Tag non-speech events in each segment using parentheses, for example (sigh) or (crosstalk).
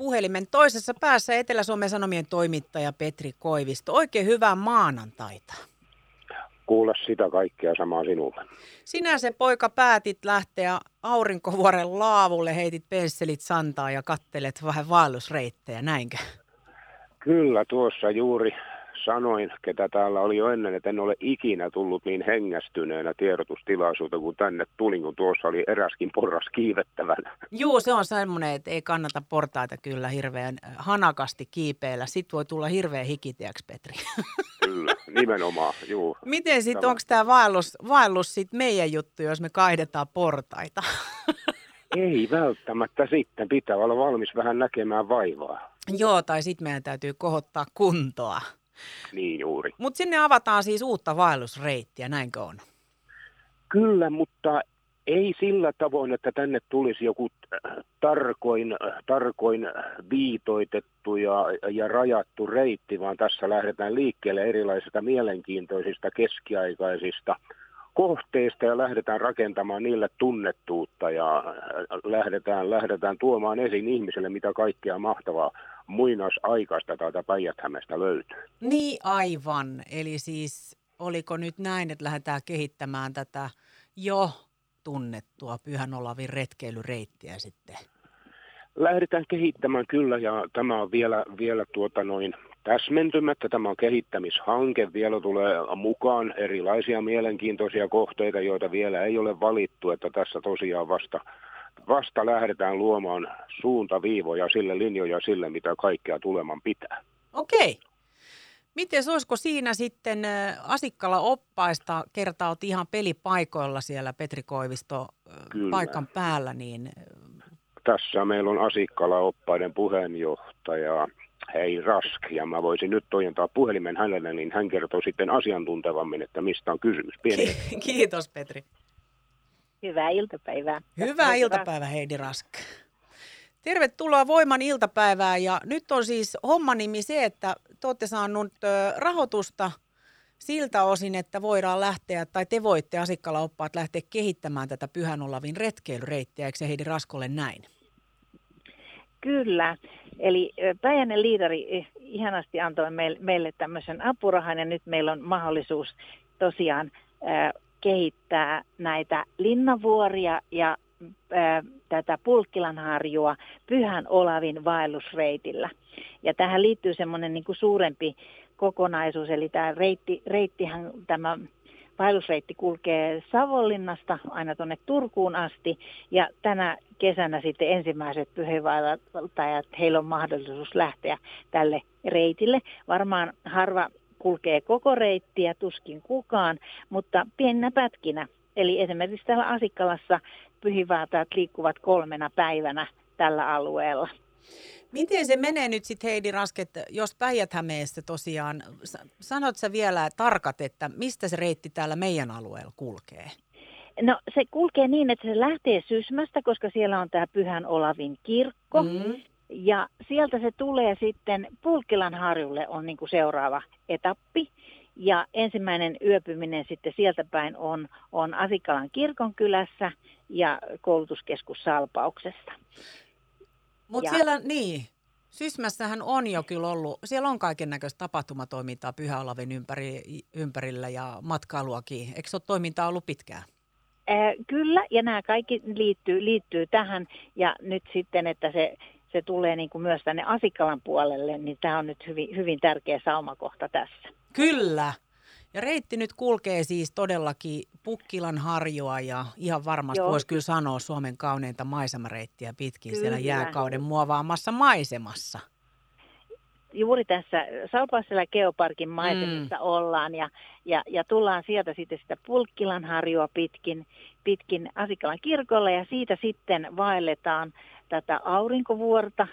puhelimen toisessa päässä Etelä-Suomen Sanomien toimittaja Petri Koivisto. Oikein hyvää maanantaita. Kuulla sitä kaikkea samaa sinulle. Sinä se poika päätit lähteä aurinkovuoren laavulle, heitit pensselit santaa ja kattelet vähän vaellusreittejä, näinkö? Kyllä, tuossa juuri sanoin, ketä täällä oli jo ennen, että en ole ikinä tullut niin hengästyneenä tiedotustilaisuutta kuin tänne tulin, kun tuossa oli eräskin porras kiivettävänä. Joo, se on semmoinen, että ei kannata portaita kyllä hirveän hanakasti kiipeillä. Sitten voi tulla hirveän hikitiäksi, Petri. (laughs) Kyllä, nimenomaan, juu. Miten sitten, onko tämä vaellus, vaellus sit meidän juttu, jos me kaihdetaan portaita? (laughs) Ei välttämättä sitten, pitää olla valmis vähän näkemään vaivaa. Joo, tai sitten meidän täytyy kohottaa kuntoa. Niin juuri. Mutta sinne avataan siis uutta vaellusreittiä, näinkö on? Kyllä, mutta ei sillä tavoin, että tänne tulisi joku äh, tarkoin, äh, tarkoin viitoitettu ja, ja rajattu reitti, vaan tässä lähdetään liikkeelle erilaisista mielenkiintoisista keskiaikaisista kohteista ja lähdetään rakentamaan niille tunnettuutta ja äh, lähdetään, lähdetään tuomaan esiin ihmiselle, mitä kaikkea mahtavaa muinaisaikaista täältä päijät löytyy. Niin aivan. Eli siis oliko nyt näin, että lähdetään kehittämään tätä jo tunnettua Pyhän Olavin retkeilyreittiä sitten? Lähdetään kehittämään kyllä ja tämä on vielä, vielä tuota noin täsmentymättä. Tämä on kehittämishanke. Vielä tulee mukaan erilaisia mielenkiintoisia kohteita, joita vielä ei ole valittu. Että tässä tosiaan vasta vasta lähdetään luomaan suuntaviivoja sille linjoja sille, mitä kaikkea tuleman pitää. Okei. Miten olisiko siinä sitten Asikkala oppaista, kertaa ihan pelipaikoilla siellä Petri Koivisto Kyllä. paikan päällä, niin... Tässä meillä on Asikkala oppaiden puheenjohtaja Hei Rask, ja mä voisin nyt tojentaa puhelimen hänelle, niin hän kertoo sitten asiantuntevammin, että mistä on kysymys. Pieni. Kiitos Petri. Hyvää iltapäivää. Hyvää iltapäivää Heidi Rask. Tervetuloa Voiman iltapäivään ja nyt on siis homma nimi se, että te olette saanut rahoitusta siltä osin, että voidaan lähteä, tai te voitte asiakkaalla oppaat lähteä kehittämään tätä Pyhän Olavin retkeilyreittiä, eikö se Heidi Raskolle näin? Kyllä, eli Päijänen liidari ihanasti antoi meille tämmöisen apurahan ja nyt meillä on mahdollisuus tosiaan kehittää näitä linnavuoria ja tätä Pulkkilanharjua Pyhän Olavin vaellusreitillä. Ja tähän liittyy semmoinen niin suurempi kokonaisuus, eli tämä reitti, reittihän, tämä vaellusreitti kulkee Savonlinnasta aina tuonne Turkuun asti, ja tänä kesänä sitten ensimmäiset pyhiinvaeltajat, heillä on mahdollisuus lähteä tälle reitille. Varmaan harva kulkee koko reittiä, tuskin kukaan, mutta piennä pätkinä. Eli esimerkiksi täällä Asikkalassa pyhivaatat liikkuvat kolmena päivänä tällä alueella. Miten se menee nyt sitten Heidi Rasket, jos päijät tosiaan, sanot sä vielä tarkat, että mistä se reitti täällä meidän alueella kulkee? No se kulkee niin, että se lähtee Sysmästä, koska siellä on tämä Pyhän Olavin kirkko. Mm. Ja sieltä se tulee sitten Pulkkilan harjulle on niin kuin seuraava etappi. Ja ensimmäinen yöpyminen sitten sieltä päin on, on Asikkalan kirkon kylässä ja koulutuskeskus Salpauksessa. Mutta siellä, niin, Sysmässähän on jo kyllä ollut, siellä on kaiken näköistä tapahtumatoimintaa Pyhäolavin ympäri, ympärillä ja matkailuakin. Eikö se ole toimintaa ollut pitkään? Kyllä, ja nämä kaikki liittyy, liittyy tähän. Ja nyt sitten, että se se tulee niin kuin myös tänne Asikkalan puolelle, niin tämä on nyt hyvin, hyvin tärkeä saumakohta tässä. Kyllä. Ja reitti nyt kulkee siis todellakin Pukkilan harjoa ja ihan varmasti voisi kyllä sanoa Suomen kauneinta maisemareittiä pitkin kyllä. siellä jääkauden muovaamassa maisemassa. Juuri tässä Salpaisella Geoparkin maisemissa mm. ollaan ja, ja, ja tullaan sieltä sitten sitä Pulkkilan harjoa pitkin, pitkin Asikkalan kirkolle ja siitä sitten vaelletaan tätä aurinkovuorta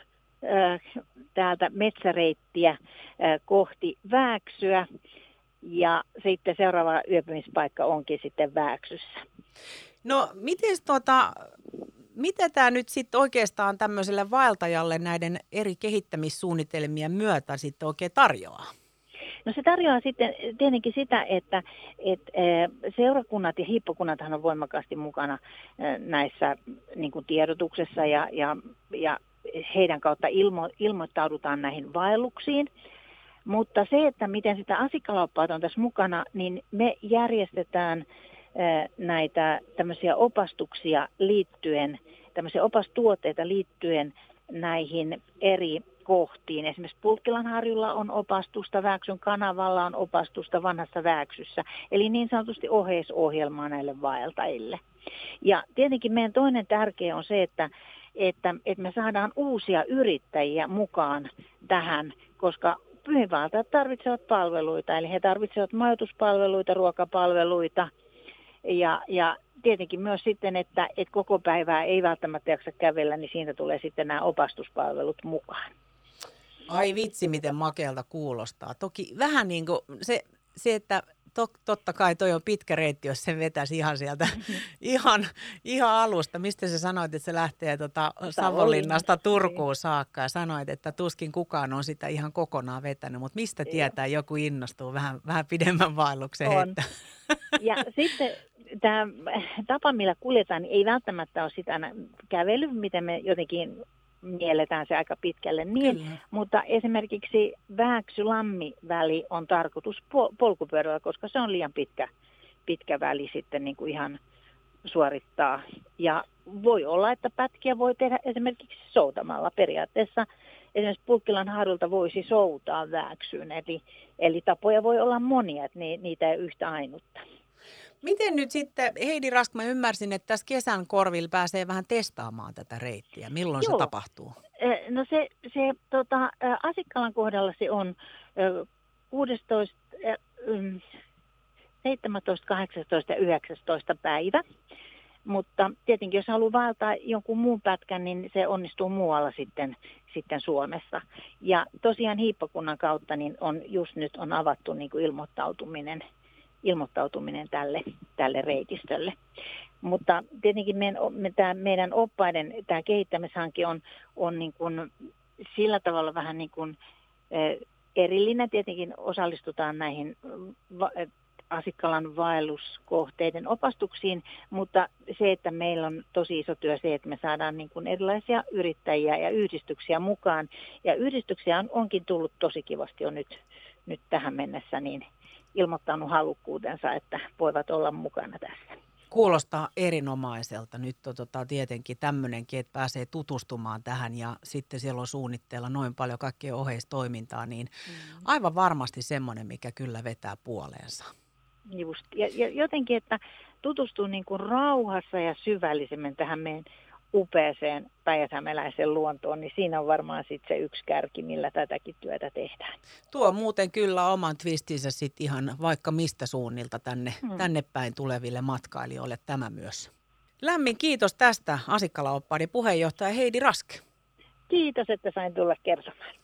täältä metsäreittiä kohti Vääksyä. Ja sitten seuraava yöpymispaikka onkin sitten Vääksyssä. No miten tota, mitä tämä nyt sitten oikeastaan tämmöiselle vaeltajalle näiden eri kehittämissuunnitelmien myötä sitten oikein tarjoaa? No se tarjoaa sitten tietenkin sitä, että, että seurakunnat ja hiippokunnat on voimakkaasti mukana näissä niin kuin tiedotuksessa ja, ja, ja heidän kautta ilmo, ilmoittaudutaan näihin vaelluksiin. Mutta se, että miten sitä asiakkaalaoppaat on tässä mukana, niin me järjestetään näitä tämmöisiä opastuksia liittyen, tämmöisiä opastuotteita liittyen näihin eri kohtiin. Esimerkiksi Pulkkilanharjulla on opastusta, Vääksyn kanavalla on opastusta vanhassa Vääksyssä, eli niin sanotusti oheisohjelmaa näille vaeltajille. Ja tietenkin meidän toinen tärkeä on se, että, että, että me saadaan uusia yrittäjiä mukaan tähän, koska pyhinvaltajat tarvitsevat palveluita, eli he tarvitsevat majoituspalveluita, ruokapalveluita ja, ja tietenkin myös sitten, että, että koko päivää ei välttämättä jaksa kävellä, niin siitä tulee sitten nämä opastuspalvelut mukaan. Ai vitsi, miten makealta kuulostaa. Toki vähän niin kuin se, se että to, totta kai toi on pitkä reitti, jos se vetäisi ihan sieltä, (laughs) ihan, ihan alusta. Mistä sä sanoit, että se lähtee tota Savonlinnasta Turkuun saakka ja sanoit, että tuskin kukaan on sitä ihan kokonaan vetänyt, mutta mistä tietää joku innostuu vähän, vähän pidemmän vaelluksen on. Että. Ja (laughs) sitten tämä tapa, millä kuljetaan, niin ei välttämättä ole sitä kävely, miten me jotenkin mielletään se aika pitkälle niin, Kyllä. mutta esimerkiksi Vääksy-Lammi-väli on tarkoitus polkupyörällä, koska se on liian pitkä, pitkä väli sitten niin kuin ihan suorittaa. Ja voi olla, että pätkiä voi tehdä esimerkiksi soutamalla periaatteessa. Esimerkiksi Pulkkilan harulta voisi soutaa Vääksyyn, eli, eli tapoja voi olla monia, että niitä ei yhtä ainutta. Miten nyt sitten, Heidi Rask, mä ymmärsin, että tässä kesän korvilla pääsee vähän testaamaan tätä reittiä. Milloin Joo. se tapahtuu? No se, se tota, Asikkalan kohdalla se on 16, 17, 18 ja 19 päivä. Mutta tietenkin jos haluaa valtaa jonkun muun pätkän, niin se onnistuu muualla sitten, sitten Suomessa. Ja tosiaan hiippakunnan kautta niin on just nyt on avattu niin kuin ilmoittautuminen – ilmoittautuminen tälle, tälle reitistölle. Mutta tietenkin meidän, me, tämä meidän oppaiden tämä kehittämishanke on, on niin kuin sillä tavalla vähän niin kuin, erillinen. Tietenkin osallistutaan näihin va, Asikkalan vaelluskohteiden opastuksiin, mutta se, että meillä on tosi iso työ se, että me saadaan niin kuin erilaisia yrittäjiä ja yhdistyksiä mukaan. Ja yhdistyksiä on, onkin tullut tosi kivasti jo nyt, nyt tähän mennessä, niin ilmoittanut halukkuutensa, että voivat olla mukana tässä. Kuulostaa erinomaiselta. Nyt on tota, tietenkin tämmöinenkin, että pääsee tutustumaan tähän ja sitten siellä on suunnitteilla noin paljon kaikkea oheistoimintaa, niin mm. aivan varmasti semmoinen, mikä kyllä vetää puoleensa. Just. Ja, ja jotenkin, että tutustuu niin kuin rauhassa ja syvällisemmin tähän meidän upeaseen päijäthämäläisen luontoon, niin siinä on varmaan sitten se yksi kärki, millä tätäkin työtä tehdään. Tuo muuten kyllä oman twistinsä sitten ihan vaikka mistä suunnilta tänne, hmm. tänne päin tuleville matkailijoille tämä myös. Lämmin kiitos tästä Asikkalaoppaani puheenjohtaja Heidi Rask. Kiitos, että sain tulla kertomaan.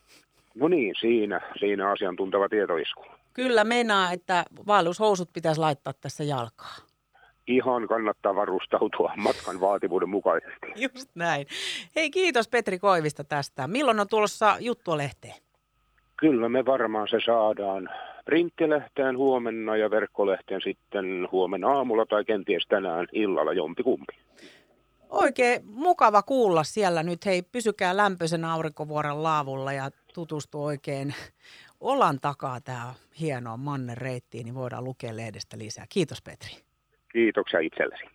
No niin, siinä, siinä asiantunteva tietoisku. Kyllä meinaa, että vaellushousut pitäisi laittaa tässä jalkaa ihan kannattaa varustautua (laughs) matkan vaativuuden mukaisesti. Just näin. Hei kiitos Petri Koivista tästä. Milloin on tulossa juttua lehteen? Kyllä me varmaan se saadaan printtilehteen huomenna ja verkkolehteen sitten huomenna aamulla tai kenties tänään illalla jompikumpi. Oikein mukava kuulla siellä nyt. Hei, pysykää lämpöisen aurinkovuoren laavulla ja tutustu oikein olan takaa tämä hienoa Mannen reittiin, niin voidaan lukea lehdestä lisää. Kiitos Petri. Kiitoksia itsellesi.